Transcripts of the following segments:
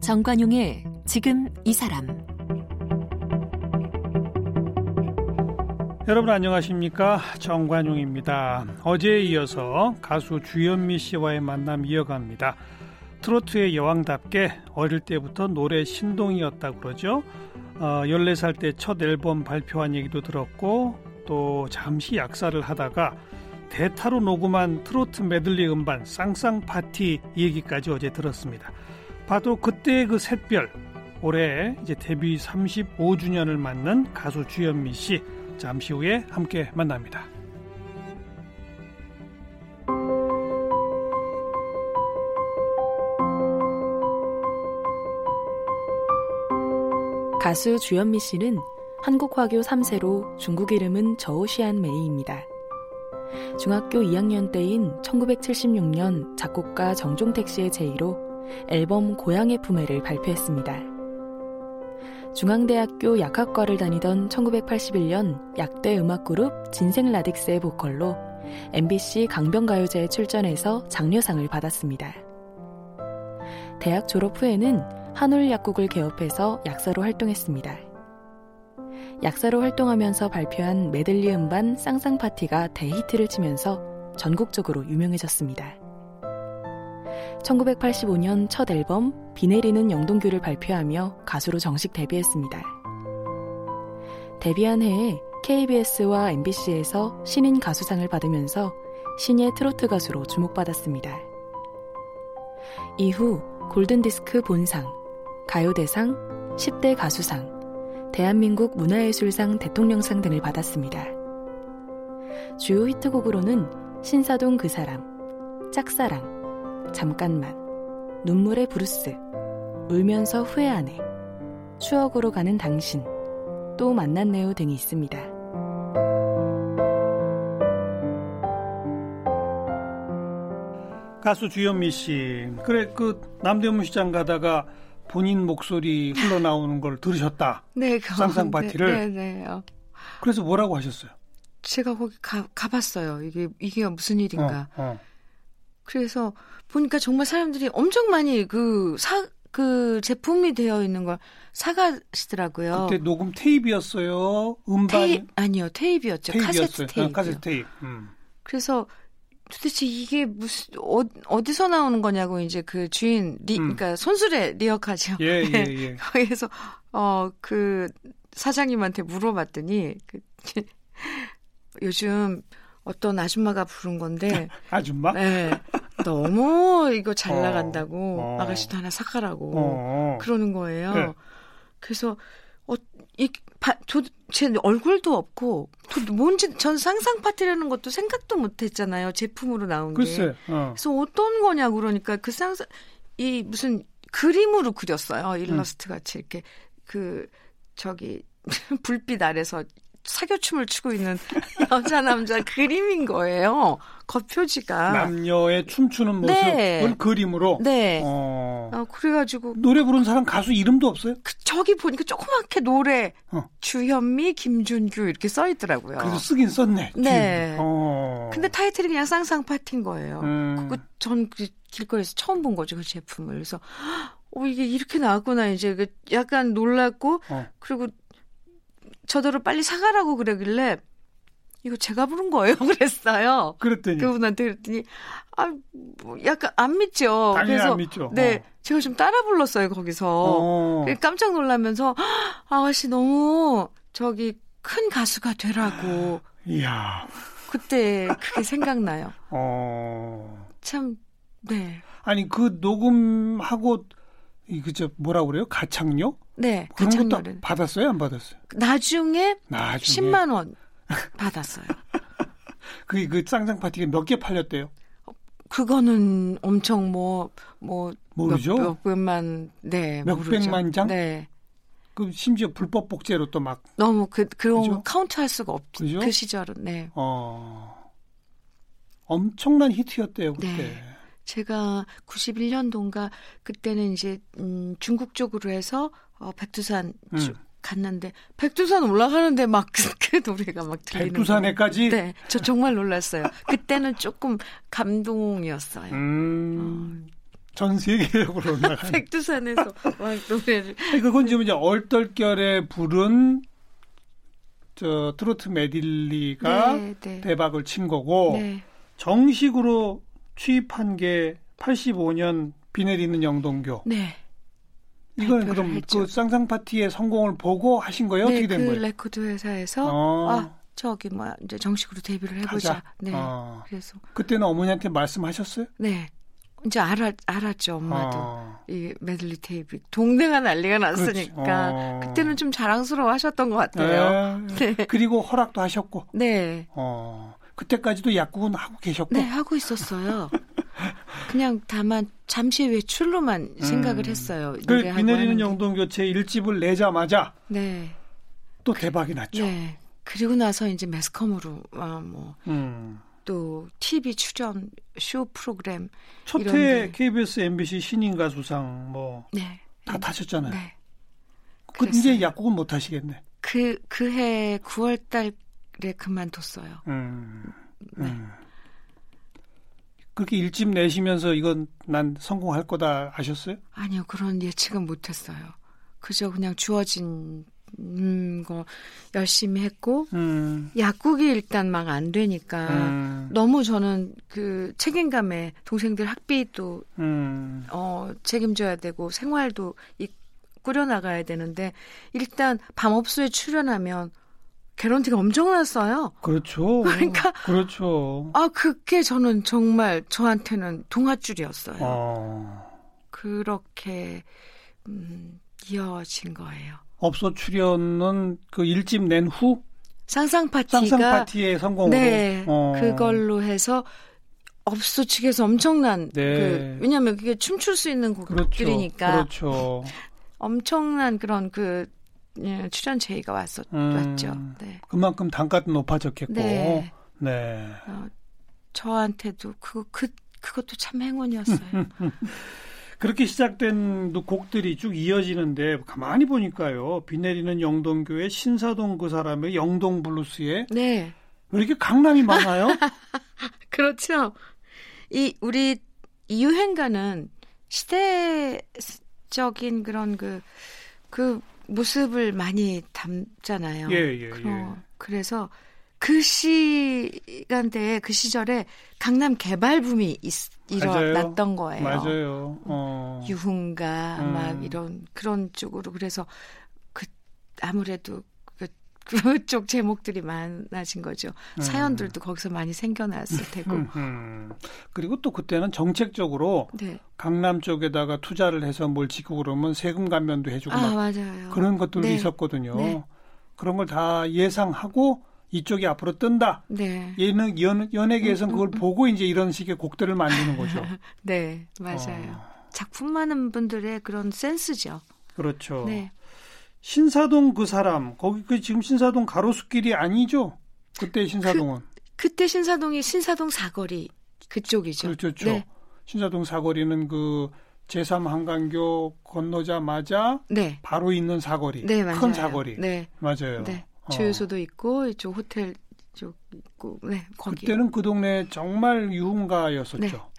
정관용의 지금 이 사람 여러분 안녕하십니까 정관용입니다. 어제에 이어서 가수 주현미 씨와의 만남 이어갑니다. 트로트의 여왕답게 어릴 때부터 노래 신동이었다고 그러죠. 어, 14살 때 첫 앨범 발표한 얘기도 들었고 또 잠시 약사를 하다가 대타로 녹음한 트로트 메들리 음반 쌍쌍 파티 얘기까지 어제 들었습니다. 봐도 그때의 그 샛별 올해 이제 데뷔 35주년을 맞는 가수 주현미 씨 잠시 후에 함께 만납니다. 가수 주현미 씨는 한국화교 3세로 중국 이름은 저우시안 메이입니다. 중학교 2학년 때인 1976년 작곡가 정종택 씨의 제의로 앨범 고향의 품에를 발표했습니다. 중앙대학교 약학과를 다니던 1981년 약대 음악그룹 진생라딕스의 보컬로 MBC 강변가요제에 출전해서 장려상을 받았습니다. 대학 졸업 후에는 한올 약국을 개업해서 약사로 활동했습니다. 약사로 활동하면서 발표한 메들리 음반 쌍쌍 파티가 대히트를 치면서 전국적으로 유명해졌습니다. 1985년 첫 앨범 비 내리는 영동교를 발표하며 가수로 정식 데뷔했습니다. 데뷔한 해에 KBS와 MBC에서 신인 가수상을 받으면서 신예 트로트 가수로 주목받았습니다. 이후 골든디스크 본상, 가요대상, 10대 가수상, 대한민국 문화예술상 대통령상 등을 받았습니다. 주요 히트곡으로는 신사동 그 사람, 짝사랑, 잠깐만, 눈물의 브루스, 울면서 후회하네, 추억으로 가는 당신, 또 만났네요 등이 있습니다. 가수 주현미 씨, 그래 그 남대문 시장 가다가 본인 목소리 흘러나오는 걸 들으셨다. 네, 쌍쌍 파티를. 네, 네. 어. 그래서 뭐라고 하셨어요? 제가 거기 가, 가봤어요. 이게 이게 무슨 일인가. 어, 어. 그래서 보니까 정말 사람들이 엄청 많이 그 사, 그 제품이 되어 있는 걸 사가시더라고요. 그때 녹음 테이프였어요. 음반 테이, 아니요 테이프였죠. 테이프였어요. 카세트 테이프. 어, 카세트 테이프. 음. 그래서 도대체 이게 무슨 어, 디서 나오는 거냐고 이제 그 주인 리 음. 그러니까 손수레 리어카죠. 예, 예, 예. 거기에서 어 그 사장님한테 물어봤더니 그 요즘 어떤 아줌마가 부른 건데 아줌마? 네. 너무 이거 잘 어, 나간다고 어. 아가씨도 하나 사가라고 어. 그러는 거예요. 네. 그래서 어, 이, 바, 저, 제 얼굴도 없고 도, 뭔지 전 상상 파티라는 것도 생각도 못했잖아요. 제품으로 나온 게. 글쎄. 어. 그래서 어떤 거냐고 그러니까 그 상상 이 무슨 그림으로 그렸어요. 일러스트 같이 이렇게 그 저기 불빛 아래서 사교춤을 추고 있는 여자 남자 그림인 거예요. 겉표지가. 남녀의 춤추는 모습을 네. 그림으로. 네. 어. 아, 그래가지고 노래 부른 사람 가수 이름도 없어요? 그 저기 보니까 조그맣게 노래 어. 주현미, 김준규 이렇게 써 있더라고요. 그래서 쓰긴 썼네. 네. 어. 근데 타이틀이 그냥 쌍쌍 파티인 거예요. 음. 그거 전 그 길거리에서 처음 본 거죠 그 제품을. 그래서 어 이게 이렇게 나왔구나 이제 그 약간 놀랐고 어. 그리고 저더러 빨리 사가라고 그러길래 이거 제가 부른 거예요 그랬어요. 그랬더니 그분한테 그랬더니 아 뭐 약간 안 믿죠. 당연히 그래서 안 믿죠. 네 어. 제가 좀 따라 불렀어요 거기서. 어. 깜짝 놀라면서 아가씨 너무 저기 큰 가수가 되라고 이야. 그때 그게 생각나요. 어. 참 네. 아니 그 녹음하고 이 그저 뭐라 그래요? 가창료? 네, 그런 것도 받았어요? 안 받았어요? 나중에 나중에 10만 원 받았어요. 그, 그 쌍쌍 파티가 몇 개 팔렸대요? 그거는 엄청 뭐, 뭐, 모르죠? 몇, 몇백만, 네, 몇백만. 장? 네. 그 심지어 불법 복제로 또 막 너무 그, 그런 그죠? 거 카운트 할 수가 없, 그죠? 그 시절은, 네. 어. 엄청난 히트였대요, 그때. 네. 제가 91년도인가, 그때는 이제, 음, 중국 쪽으로 해서, 어, 백두산, 음. 주- 갔는데 백두산 올라가는데 막 그 노래가 막 들리는 백두산에까지? 네, 저 정말 놀랐어요. 그때는 조금 감동이었어요. 음, 전 세계적으로 올라가. 백두산에서 막 노래를. 그건 지금 이제 얼떨결에 부른 저 트로트 메들리가 네, 네. 대박을 친 거고 네. 정식으로 취입한 게 85년 비 내리는 영동교. 네. 이건 그럼 했죠. 그 쌍쌍 파티의 성공을 보고 하신 거예요? 네, 어떻게 된 그 거예요? 레코드 회사에서 어. 아 저기 뭐 이제 정식으로 데뷔를 해보자. 하자. 네. 어. 그래서 그때는 어머니한테 말씀하셨어요? 네 이제 알아 알았죠 엄마도 어. 이 메들리 테이프 동네가 난리가 났으니까. 어. 그때는 좀 자랑스러워하셨던 것 같아요. 네. 네. 그리고 허락도 하셨고, 네. 어. 그때까지도 약국은 하고 계셨고. 네, 하고 있었어요. 그냥 다만 잠시 외출로만 생각을 했어요. 그 노래하고 비 내리는 하는 게. 영동 교체 1집을 내자마자 네. 또 대박이 났죠. 네. 그리고 나서 이제 매스컴으로 아, 뭐 음. 또 TV 출연 쇼 프로그램 첫해. KBS, MBC 신인 가수상 뭐다 네. 타셨잖아요. 네. 그. 이제 약국은 못 하시겠네. 그 그 해 9월 달에 그만뒀어요. 음. 네. 음. 그렇게 일집 내시면서 이건 난 성공할 거다 아셨어요? 아니요. 그런 예측은 못 했어요. 그저 그냥 주어진 음, 거 열심히 했고 음. 약국이 일단 막 안 되니까 음. 너무 저는 그 책임감에 동생들 학비도 음. 어 책임져야 되고 생활도 이 꾸려 나가야 되는데 일단 밤업소에 출연하면 개런티가 엄청났어요. 그렇죠. 그러니까- 그렇죠. 아 그게 저는 정말 저한테는 동화줄이었어요. 어. 그렇게 음, 이어진 거예요. 업소 출연은 그 일집 낸 후 상상 파티가 쌍쌍 파티의 성공으로 네 어. 그걸로 해서 업소 측에서 엄청난 네. 그 왜냐하면 그게 춤출 수 있는 그렇죠. 곡들이니까 그렇죠. 엄청난 그런 그 예, 출연 제의가 왔었 음. 왔죠. 네. 그만큼 단가도 높아졌겠고. 네. 네. 어, 저한테도 그거 그 그것도 참 행운이었어요. 그렇게 시작된 곡들이 쭉 이어지는데 가만히 보니까요. 비 내리는 영동교의 신사동 그 사람의 영동 블루스에 네. 왜 이렇게 강남이 많아요? 그렇죠. 이 우리 이 유행가는 시대적인 그런 그그 모습을 많이 담잖아요. 예, 예, 예. 그래서 그 시간대에 그 시절에 강남 개발 붐이 있- 일어났던 거예요. 맞아요. 어. 유흥가 음. 막 이런 그런 쪽으로 그래서 그 아무래도 그 그쪽 제목들이 많아진 거죠. 음. 사연들도 거기서 많이 생겨났을 테고. 음, 음. 그리고 또 그때는 정책적으로 네. 강남 쪽에다가 투자를 해서 뭘 짓고 그러면 세금 감면도 해주고 아막 맞아요. 그런 것들도 네. 있었거든요. 네. 그런 걸 다 예상하고 이쪽이 앞으로 뜬다. 네. 얘는 연, 연예계에서는 음, 그걸 음, 보고 이제 이런 식의 곡들을 만드는 거죠. 네, 맞아요. 어, 작품 많은 분들의 그런 센스죠. 그렇죠. 네. 신사동 그 사람 거기 그 지금 신사동 가로수길이 아니죠? 그때 신사동은 그 때 신사동이 신사동 사거리 그쪽이죠. 그렇죠. 그렇죠. 네. 신사동 사거리는 그 제3 한강교 건너자마자 네. 바로 있는 사거리, 네, 맞아요. 큰 사거리, 네. 맞아요. 네. 어. 주유소도 있고 이쪽 호텔 쪽 있고 네, 거기. 그때는 그 동네 정말 유흥가였었죠.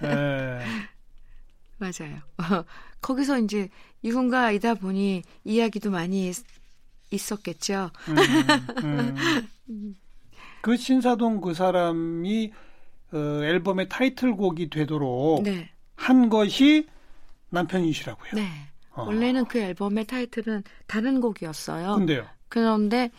네. 맞아요. 거기서 이제 유흥가이다 보니 이야기도 많이 있- 있었겠죠. 음, 음. 그 신사동 그 사람이 어, 앨범의 타이틀곡이 되도록 네. 한 것이 남편이시라고요. 네. 어. 원래는 그 앨범의 타이틀은 다른 곡이었어요. 근데요. 그런데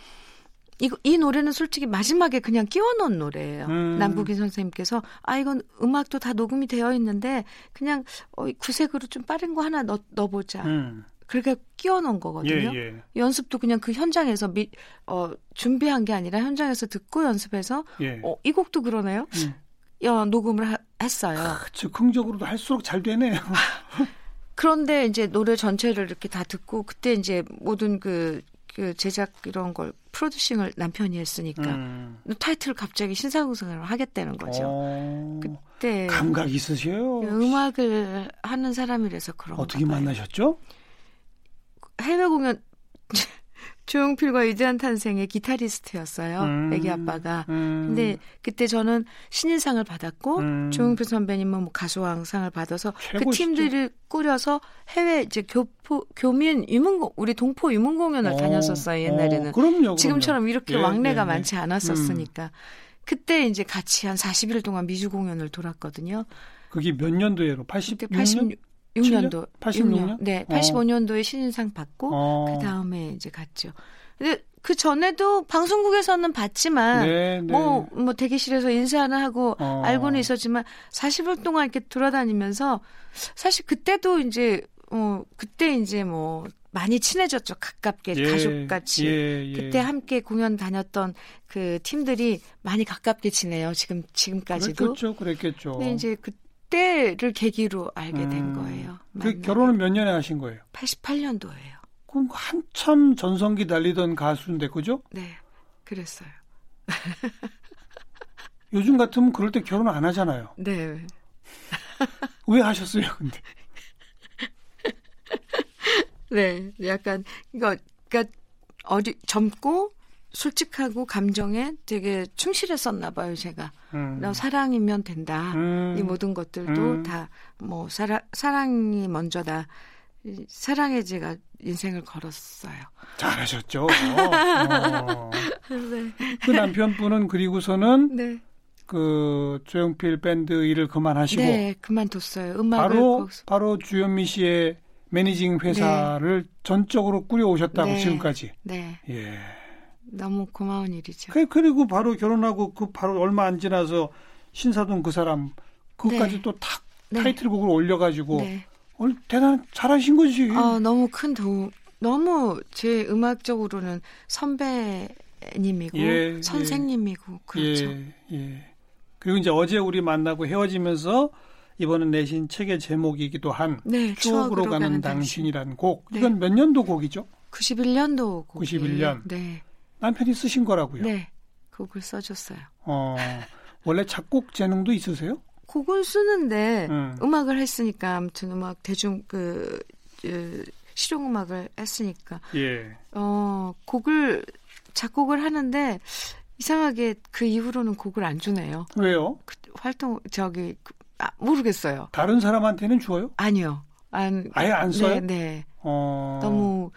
이, 이 노래는 솔직히 마지막에 그냥 끼워놓은 노래예요. 음. 남국인 선생님께서 아 이건 음악도 다 녹음이 되어 있는데 그냥 어, 구색으로 좀 빠른 거 하나 넣, 넣어보자. 음. 그렇게 끼워놓은 예, 거거든요. 예, 연습도 그냥 그 현장에서 미, 어, 준비한 게 아니라 현장에서 듣고 연습해서 예. 어, 이 곡도 그러네요. 음. 어, 녹음을 하- 했어요. 아, 즉흥적으로도 할수록 잘 되네요. 그런데 이제 노래 전체를 이렇게 다 듣고 그때 이제 모든 그, 그 제작 이런 걸 프로듀싱을 남편이 했으니까 음. 타이틀을 갑자기 신사공상을 하겠다는 거죠. 어, 그때 감각 있으세요. 음악을 하는 사람이라서 그런 어떻게 만나셨죠? 해외 공연 조용필과 위대한 탄생의 기타리스트였어요. 음. 애기 아빠가. 음. 근데 그때 저는 신인상을 받았고 음. 조용필 선배님은 뭐 가수왕상을 받아서 그 최고시죠. 팀들을 꾸려서 해외 이제 교포 교민 유문 우리 동포 유문 공연을 어, 다녔었어요 옛날에는. 어, 그럼요, 그럼요. 지금처럼 이렇게 예, 왕래가 예, 예. 많지 않았었으니까. 그때 이제 같이 한 40일 동안 미주 공연을 돌았거든요. 그게 몇 년도예요? 그때 86년? 86 년도. 86년? 네, 어. 85년도에 신인상 받고 어. 그 다음에 이제 갔죠. 근데 그 전에도 방송국에서는 봤지만 네, 네. 뭐, 뭐 대기실에서 인사는 하고 어. 알고는 있었지만 40일 동안 이렇게 돌아다니면서 사실 그때도 이제 어 그때 이제 뭐 많이 친해졌죠. 가깝게 예, 가족같이. 예, 예. 그때 함께 공연 다녔던 그 팀들이 많이 가깝게 지내요. 지금 지금까지도. 그랬겠죠, 그랬겠죠. 근데 이제 그 때를 계기로 알게 된 음. 거예요. 그. 결혼은 몇 년에 하신 거예요? 88년도예요. 그럼 한참 전성기 달리던 가수인데 그죠? 네. 그랬어요. 요즘 같으면 그럴 때 결혼 안 하잖아요. 네. 왜 하셨어요, 근데? 네. 약간 이거 그러니까 어리 젊고 솔직하고 감정에 되게 충실했었나 봐요, 제가. 음. 너 사랑이면 된다. 음. 이 모든 것들도 음. 다뭐 사랑 사랑이 먼저다. 이 사랑에 제가 인생을 걸었어요. 잘하셨죠. 어. 네. 그 남편분은 그리고서는 네. 그 조용필 밴드 일을 그만하시고 네, 그만뒀어요. 음악을 바로 거기서. 바로 주현미 씨의 매니징 회사를 전적으로 꾸려 오셨다고 네. 지금까지. 네. 예. 너무 고마운 일이죠. 그- 그리고 바로 결혼하고 그 바로 얼마 안 지나서 신사동 그 사람 그것까지 네. 또탁 네. 타이틀곡을 올려가지고 네. 어, 대단 잘하신 거지. 아, 너무 큰 도움. 너무 제 음악적으로는 선배님이고 예, 선생님이고 그렇죠. 예, 예. 그리고 이제 어제 우리 만나고 헤어지면서 이번에 내신 책의 제목이기도 한 네, 추억으로 가는, 당신. 당신이라는 곡. 네. 이건 몇 년도 곡이죠? 91년도 곡. 91 년. 네. 남편이 쓰신 거라고요. 네. 곡을 써줬어요. 어, 원래 작곡 재능도 있으세요? 곡은 쓰는데 음. 음. 악을 했으니까 아무튼 음악 대중 그, 그 실용 음악을 했으니까 예. 어 곡을 작곡을 하는데 이상하게 그 이후로는 곡을 안 주네요. 왜요? 그 활동 저기 그- 아, 모르겠어요. 다른 사람한테는 줘요? 아니요. 안 아예 안 써요? 네, 네. 어. 너무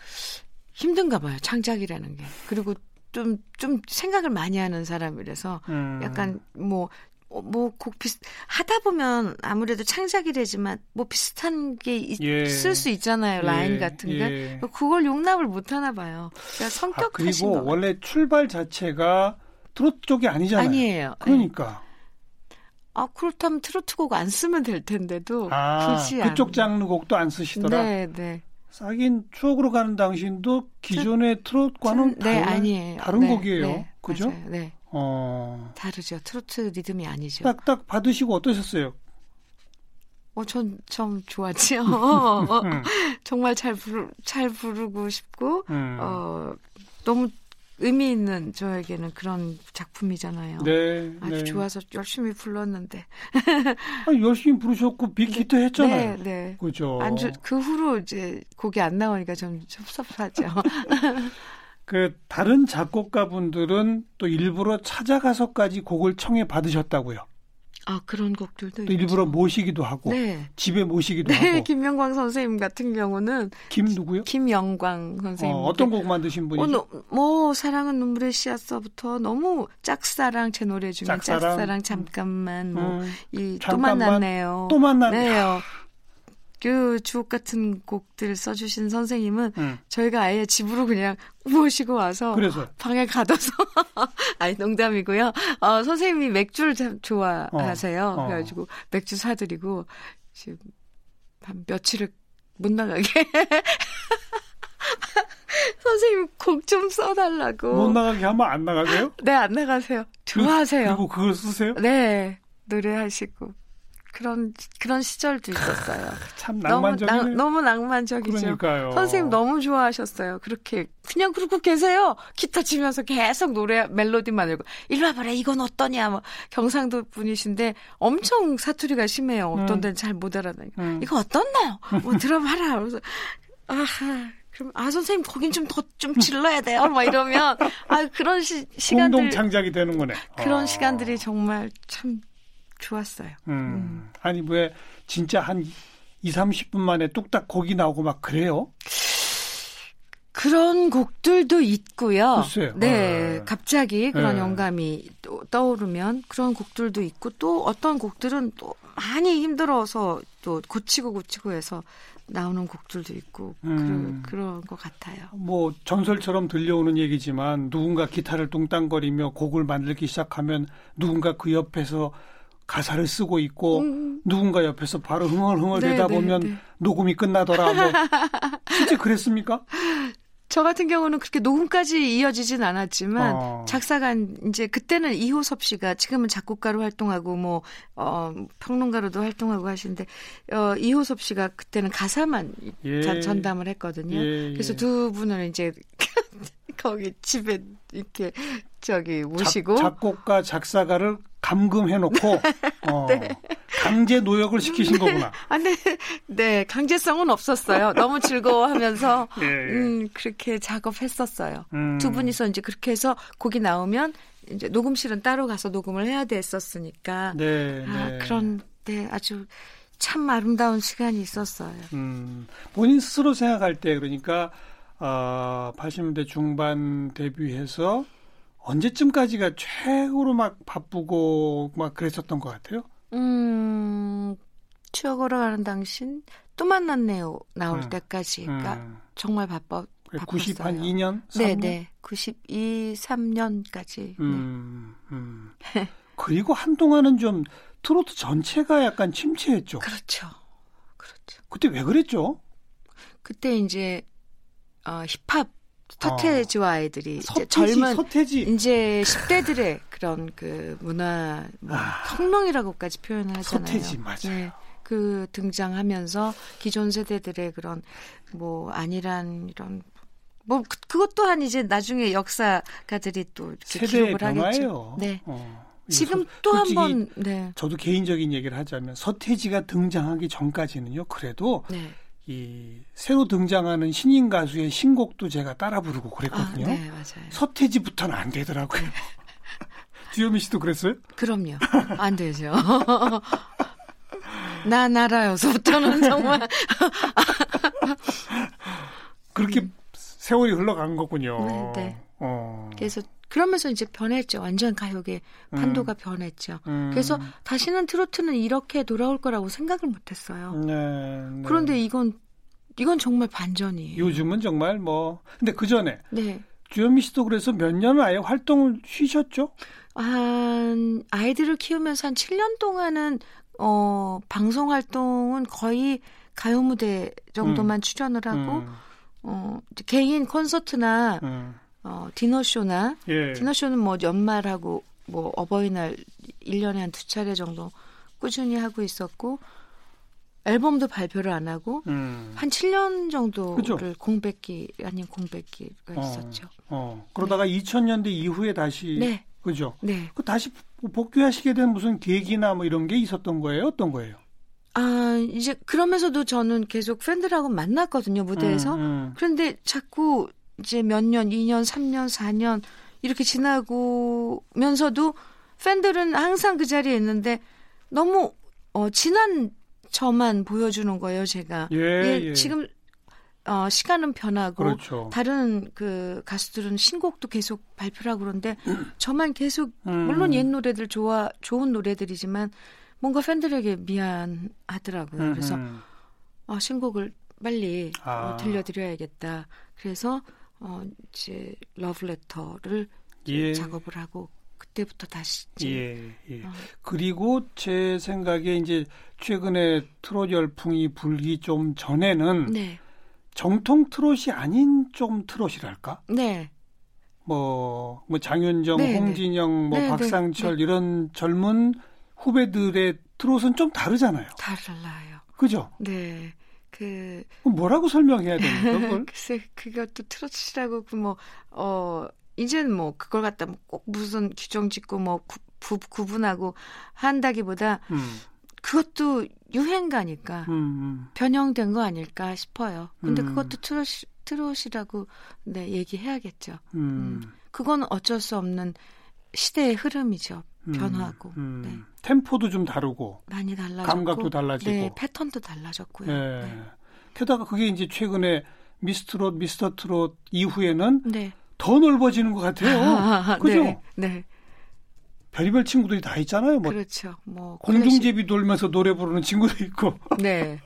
힘든가 봐요. 창작이라는 게. 그리고 좀 좀 생각을 많이 하는 사람이라서 음. 약간 뭐 뭐곡 비슷 하다 보면 아무래도 창작이라지만 뭐 비슷한 게 예. 있을 수 있잖아요 라인 예, 같은 게 예. 그걸 용납을 못 하나 봐요. 그러니까 아, 성격 탓인 그리고 거 원래 출발 자체가 트로트 쪽이 아니잖아요. 아니에요. 그러니까. 아 그렇다면 트로트곡 안 쓰면 될 텐데도 아, 굳이 그쪽 안- 장르 곡도 안 쓰시더라. 네, 네. 싸긴 추억으로 가는 당신도 기존의 트롯과는 네, 다른, 아니에요. 다른 네, 곡이에요. 네, 그죠? 맞아요. 네. 어. 다르죠. 트로트 리듬이 아니죠. 딱딱 받으시고 어떠셨어요? 어, 전, 좀 좋았지요. 어, 음, 정말 잘 부르, 잘 부르고 싶고, 음. 어, 너무 의미 있는 저에게는 그런 작품이잖아요. 네, 아주 네. 좋아서 열심히 불렀는데. 아니, 열심히 부르셨고 빅히트 했잖아요. 네, 네. 그죠? 안주, 그 후로 이제 곡이 안 나오니까 좀 섭섭하죠. 그 다른 작곡가 분들은 또 일부러 찾아가서까지 곡을 청해 받으셨다고요. 아, 그런 곡들도 또. 일부러 모시기도 하고 네. 집에 모시기도 네, 하고 김영광 선생님 같은 경우는 김 누구요? 김영광 선생님. 어, 어떤 곡 만드신 분이죠? 어, 너, 뭐 사랑은 눈물의 씨앗서부터 너무 짝사랑 제 노래 중에 짝사랑. 짝사랑, 잠깐만 뭐 음, 이또 잠깐만, 만났네요. 또 만났네. 네 요. 그 주옥 같은 곡들 써주신 선생님은 음, 저희가 아예 집으로 그냥 모시고 와서 그래서 방에 가둬서 아니 농담이고요. 어, 선생님이 맥주를 참 좋아하세요. 어, 어. 그래가지고 맥주 사드리고 지금 한 며칠을 못 나가게 선생님 곡 좀 써달라고. 못 나가게 하면 안 나가세요? 네, 안 나가세요. 좋아하세요. 그 리고 그걸 쓰세요? 네, 노래하시고 그런 그런 시절도 있었어요. 참 너무 낭만적이네. 낭, 너무 낭만적이죠. 그러니까요. 선생님 너무 좋아하셨어요. 그렇게 그냥 그러고 계세요. 기타 치면서 계속 노래 멜로디만 읽고 일로 와봐라 이건 어떠냐 뭐 경상도 분이신데 엄청 사투리가 심해요. 어떤 음. 데는 잘 못 알아듣는. 음. 이거 어떻나요? 뭐 들어봐라. 그래서 아하 그럼 아 선생님 거긴 좀 더좀 질러야 돼요. 막 이러면 아 그런 시, 시간들 공동 창작이 되는 거네. 그런 어. 시간들이 정말 참 좋았어요. 음. 아니 왜 진짜 한 2, 30분 만에 뚝딱 곡이 나오고 막 그래요? 그런 곡들도 있고요. 글쎄요. 네, 아. 갑자기 그런 네. 영감이 또 떠오르면 그런 곡들도 있고 또 어떤 곡들은 또 많이 힘들어서 또 고치고 고치고 해서 나오는 곡들도 있고 음. 그, 그런 것 같아요. 뭐 전설처럼 들려오는 얘기지만 누군가 기타를 뚱땅거리며 곡을 만들기 시작하면 누군가 그 옆에서 가사를 쓰고 있고 음. 누군가 옆에서 바로 흥얼흥얼 네, 대다 네, 보면 네. 녹음이 끝나더라. 뭐 실제 그랬습니까? 저 같은 경우는 그렇게 녹음까지 이어지진 않았지만 어. 작사가 이제 그때는 이호섭 씨가 지금은 작곡가로 활동하고 뭐 어, 평론가로도 활동하고 하시는데 어, 이호섭 씨가 그때는 가사만 예. 자- 전담을 했거든요. 예, 예. 그래서 두 분을 이제 거기 집에 이렇게 저기 모시고 작, 곡가 작사가를 감금해놓고 어, 강제 노역을 시키신 거구나. 아, 네, 네 강제성은 없었어요. 너무 즐거워하면서 예, 예. 음 그렇게 작업했었어요. 음. 두 분이서 이제 그렇게 해서 곡이 나오면 이제 녹음실은 따로 가서 녹음을 해야 됐었으니까 네, 아, 네. 그런 네 아주 참 아름다운 시간이 있었어요. 음, 본인 스스로 생각할 때 그러니까 어, 80년대 중반 데뷔해서 언제쯤까지가 최고로 막 바쁘고 막 그랬었던 것 같아요. 음 추억으로 가는 당신 또 만났네요 나올 음. 때까지 그러니까 음, 정말 바빠 90한 바빴어요. 2년, 3년. 네 네 92, 3년까지 음, 음. 그리고 한동안은 좀 트로트 전체가 약간 침체했죠. 그렇죠 그렇죠 그때 왜 그랬죠? 그때 이제 어, 힙합 서태지와 아이들이 이제 서태지, 젊은 서태지. 이제 10대들의 그런 그 문화 뭐 아. 혁명이라고까지 표현을 하잖아요. 서태지 맞아요. 네. 그 등장하면서 기존 세대들의 그런 뭐 아니란 이런 뭐 그, 그것 또한 이제 나중에 역사가들이 또 이렇게 세대의 기록을 하겠죠. 변화예요. 네. 어. 지금 소- 또한 번 네. 저도 개인적인 얘기를 하자면 서태지가 등장하기 전까지는요. 그래도 네. 이 새로 등장하는 신인 가수의 신곡도 제가 따라 부르고 아, 그랬거든요. 네, 맞아요. 서태지부터는 안 되더라고요. 주현미 씨도 그랬어요? 그럼요. 안 되죠. 나 나라여서부터는 정말 그렇게 세월이 흘러간 거군요. 네, 네. 어. 그래서 그러면서 이제 변했죠. 완전 가요계 판도가 변했죠. 음. 그래서 다시는 트로트는 이렇게 돌아올 거라고 생각을 못했어요. 네, 네. 그런데 이건 이건 정말 반전이에요. 요즘은 정말 뭐 근데 그 전에 네. 주현미 씨도 그래서 몇 년을 아예 활동을 쉬셨죠? 한 아이들을 키우면서 한 7년 동안은 어 방송 활동은 거의 가요 무대 정도만 출연을 하고 음, 어 개인 콘서트나 음. 어 디너쇼나 예. 디너쇼는 뭐 연말하고 뭐 어버이날 1년에 한 두 차례 정도 꾸준히 하고 있었고 앨범도 발표를 안 하고 음. 한 7년 정도를 그죠? 공백기 아닌 공백기가 어. 있었죠. 어. 그러다가 2000년대 이후에 다시 네. 그죠? 네. 그 다시 복귀하시게 된 무슨 계기나 뭐 이런 게 있었던 거예요? 어떤 거예요? 아, 이제 그러면서도 저는 계속 팬들하고 만났거든요, 무대에서. 음, 음. 그런데 자꾸 이제 몇 년, 2년, 3년, 4년 이렇게 지나고면서도 팬들은 항상 그 자리에 있는데 너무 어 지난 저만 보여주는 거예요, 제가. 예, 예, 예. 지금 어 시간은 변하고 그렇죠. 다른 그 가수들은 신곡도 계속 발표를 하고 그런데 저만 계속 음. 물론 옛 노래들 좋아 좋은 노래들이지만 뭔가 팬들에게 미안하더라고요. 그래서 음, 음. 어, 신곡을 빨리 아. 어, 들려드려야겠다. 그래서 어, 이제 러브레터를 예. 작업을 하고 그때부터 다시 예, 예. 어. 그리고 제 생각에 이제 최근에 트롯 열풍이 불기 좀 전에는 네, 정통 트롯이 아닌 좀 트롯이랄까? 네, 뭐, 뭐 장윤정, 네, 네. 홍진영, 뭐 네, 네, 박상철 이런 젊은 후배들의 트롯은 좀 다르잖아요. 달라요. 그죠? 네, 그 뭐라고 설명해야 됩니까? 그걸? 글쎄 그것도 트로트라고 뭐어 이제는 뭐 그걸 갖다 뭐꼭 무슨 규정 짓고 뭐 구, 구, 구분하고 한다기보다 음, 그것도 유행가니까 음, 음. 변형된 거 아닐까 싶어요. 근데 음. 그것도 트롯 트롯이라고 네 얘기해야겠죠. 음. 음. 그건 어쩔 수 없는 시대의 흐름이죠. 음, 변화하고 음. 네. 템포도 좀 다르고 많이 달라졌고 감각도 달라지고. 네, 패턴도 달라졌고요. 예. 네. 게다가 그게 이제 최근에 미스트롯, 미스터 트롯 이후에는 네. 더 넓어지는 것 같아요. 그죠? 네. 네. 별의별 친구들이 다 있잖아요. 뭐 그렇죠. 뭐 공중제비 돌면서 노래 부르는 친구도 있고. 네.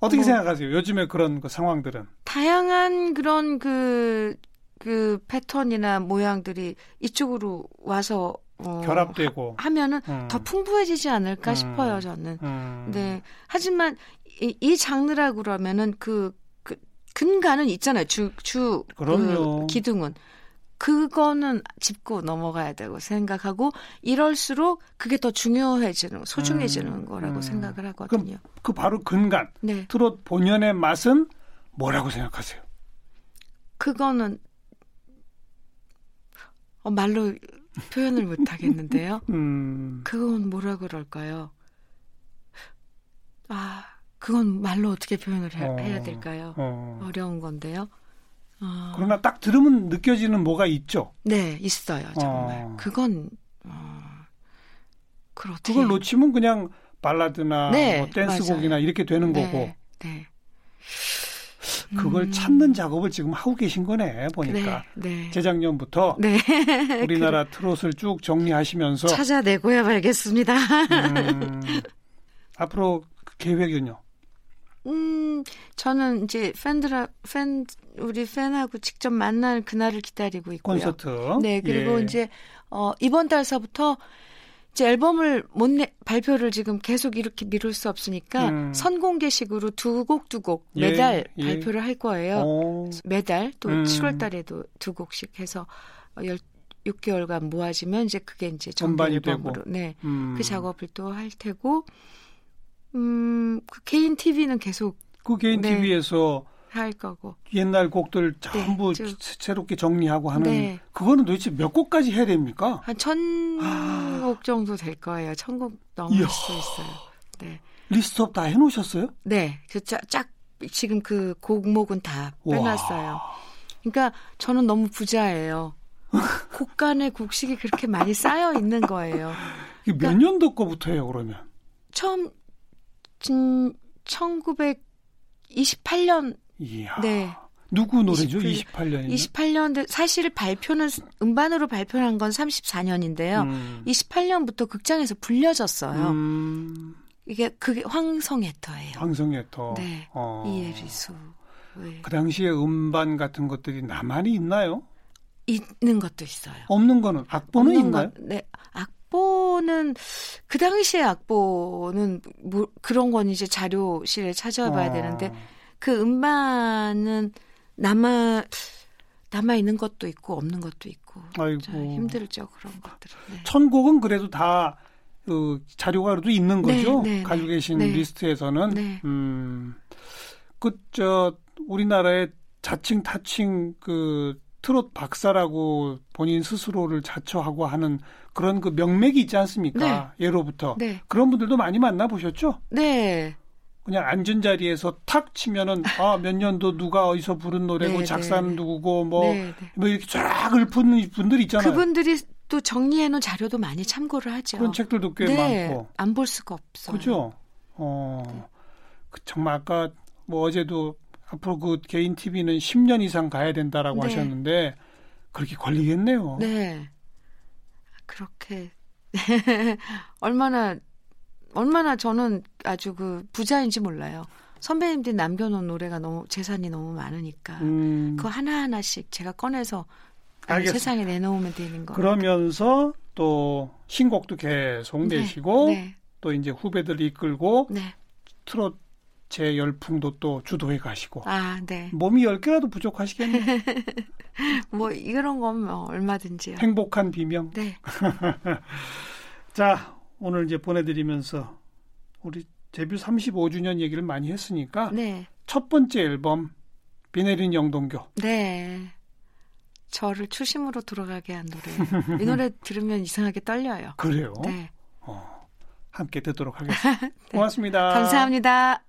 어떻게 뭐. 생각하세요? 요즘에 그런 그 상황들은. 다양한 그런 그, 그 패턴이나 모양들이 이쪽으로 와서 어, 결합되고. 하, 면은 음. 더 풍부해지지 않을까 음. 싶어요, 저는. 음. 네. 하지만 이, 이 장르라 그러면은 그, 그 근간은 있잖아요. 주, 주, 그럼요. 그 기둥은. 그거는 짚고 넘어가야 되고 생각하고 이럴수록 그게 더 중요해지는, 소중해지는 음. 거라고 음. 생각을 하거든요. 그 바로 근간. 네. 트롯 본연의 맛은 뭐라고 생각하세요? 그거는 어, 말로 표현을 못 하겠는데요. 음. 그건 뭐라 그럴까요? 아, 그건 말로 어떻게 표현을 해, 어. 해야 될까요? 어. 어려운 건데요. 어, 그러나 딱 들으면 느껴지는 뭐가 있죠. 네, 있어요, 정말. 어. 그건 어, 어떻게 그걸 놓치면 그냥 발라드나 네, 뭐 댄스곡이나 맞아요. 이렇게 되는 네, 거고 네. 그걸 음, 찾는 작업을 지금 하고 계신 거네 보니까 네, 네. 재작년부터 네. 우리나라 트롯을 쭉 정리하시면서 찾아내고야 말겠습니다. 음, 앞으로 그 계획은요? 음, 저는 이제 팬들, 팬, 우리 팬하고 직접 만날 그날을 기다리고 있고요. 콘서트. 네, 그리고 예. 이제, 어, 이번 달서부터 이제 앨범을 못 내, 발표를 지금 계속 이렇게 미룰 수 없으니까 음. 선공개식으로 두 곡 두곡 예, 매달 예. 발표를 할 거예요. 오, 매달 또 음. 7월 달에도 두 곡씩 해서 어, 열 6개월간 모아지면 이제 그게 이제 전반이 앨범으로 되고. 네. 음. 그 작업을 또 할 테고 음, 그 개인 TV는 계속 그 개인 네. TV에서 할 거고. 옛날 곡들 전부 네, 쭉. 새- 새롭게 정리하고 하는 네. 그거는 도대체 몇 곡까지 해야 됩니까? 한천 아. 곡 정도 될 거예요. 천 곡 넘을 이야. 수 있어요. 네. 리스트업 다 해놓으셨어요? 네. 그 짝, 짝 지금 그 곡목은 다 와. 빼놨어요. 그러니까 저는 너무 부자예요. 곡간에 곡식이 그렇게 많이 쌓여 있는 거예요. 몇 그러니까 년도 거부터예요, 그러면? 처음 진 1928년 이야. 네. 누구 노래죠? 28 28년이면? 28년 사실 발표는 음반으로 발표한 건 34년인데요. 음. 28년부터 극장에서 불려졌어요. 음, 이게 그게 황성애터예요. 황성애터. 네. 어. 이예리수 네. 그 당시에 음반 같은 것들이 나만이 있나요? 있는 것도 있어요. 없는 거는 악보는 없는 있나요? 것, 네. 악보는 그 당시에 악보는 뭐 그런 건 이제 자료실에 찾아봐야 어. 되는데 그 음반은 남아 남아 있는 것도 있고 없는 것도 있고 힘들죠 그런 것들은. 네. 천곡은 그래도 다 그, 자료가 그래도 있는 네, 거죠? 네, 가지고 네. 계신 네. 리스트에서는. 네. 음, 그, 저, 우리나라의 자칭 타칭 그 트롯 박사라고 본인 스스로를 자처하고 하는 그런 그 명맥이 있지 않습니까? 예로부터. 네. 그런 분들도 많이 만나 보셨죠? 네. 그냥 앉은 자리에서 탁 치면은 아 몇 년도 누가 어디서 부른 노래고 네, 작사는 네. 누구고 뭐뭐 네, 네. 이렇게 쫙 읊은 분들 있잖아요. 그분들이 또 정리해 놓은 자료도 많이 참고를 하죠. 그런 책들도 꽤 네. 많고. 안 볼 수가 없어요. 그죠? 어. 그 정말 아까 뭐 어제도 앞으로 그 개인 TV는 10년 이상 가야 된다라고 네. 하셨는데 그렇게 걸리겠네요. 네. 그렇게 얼마나 얼마나 저는 아주 그 부자인지 몰라요. 선배님들이 남겨놓은 노래가 너무 재산이 너무 많으니까 음, 그거 하나 하나씩 제가 꺼내서 알겠습니다. 세상에 내놓으면 되는 거. 그러면서 또 신곡도 계속 네, 내시고 네, 또 이제 후배들 이끌고 네. 트롯 제 열풍도 또 주도해 가시고 아, 네. 몸이 10개라도 부족하시겠네요. 뭐 이런 건뭐 얼마든지요. 행복한 비명. 네. 자, 오늘 이제 보내드리면서 우리 데뷔 35주년 얘기를 많이 했으니까 네. 첫 번째 앨범 비 내린 영동교 네. 저를 추심으로 돌아가게 한 노래. 이 노래 들으면 이상하게 떨려요. 그래요. 네. 어, 함께 듣도록 하겠습니다. 고맙습니다. 감사합니다.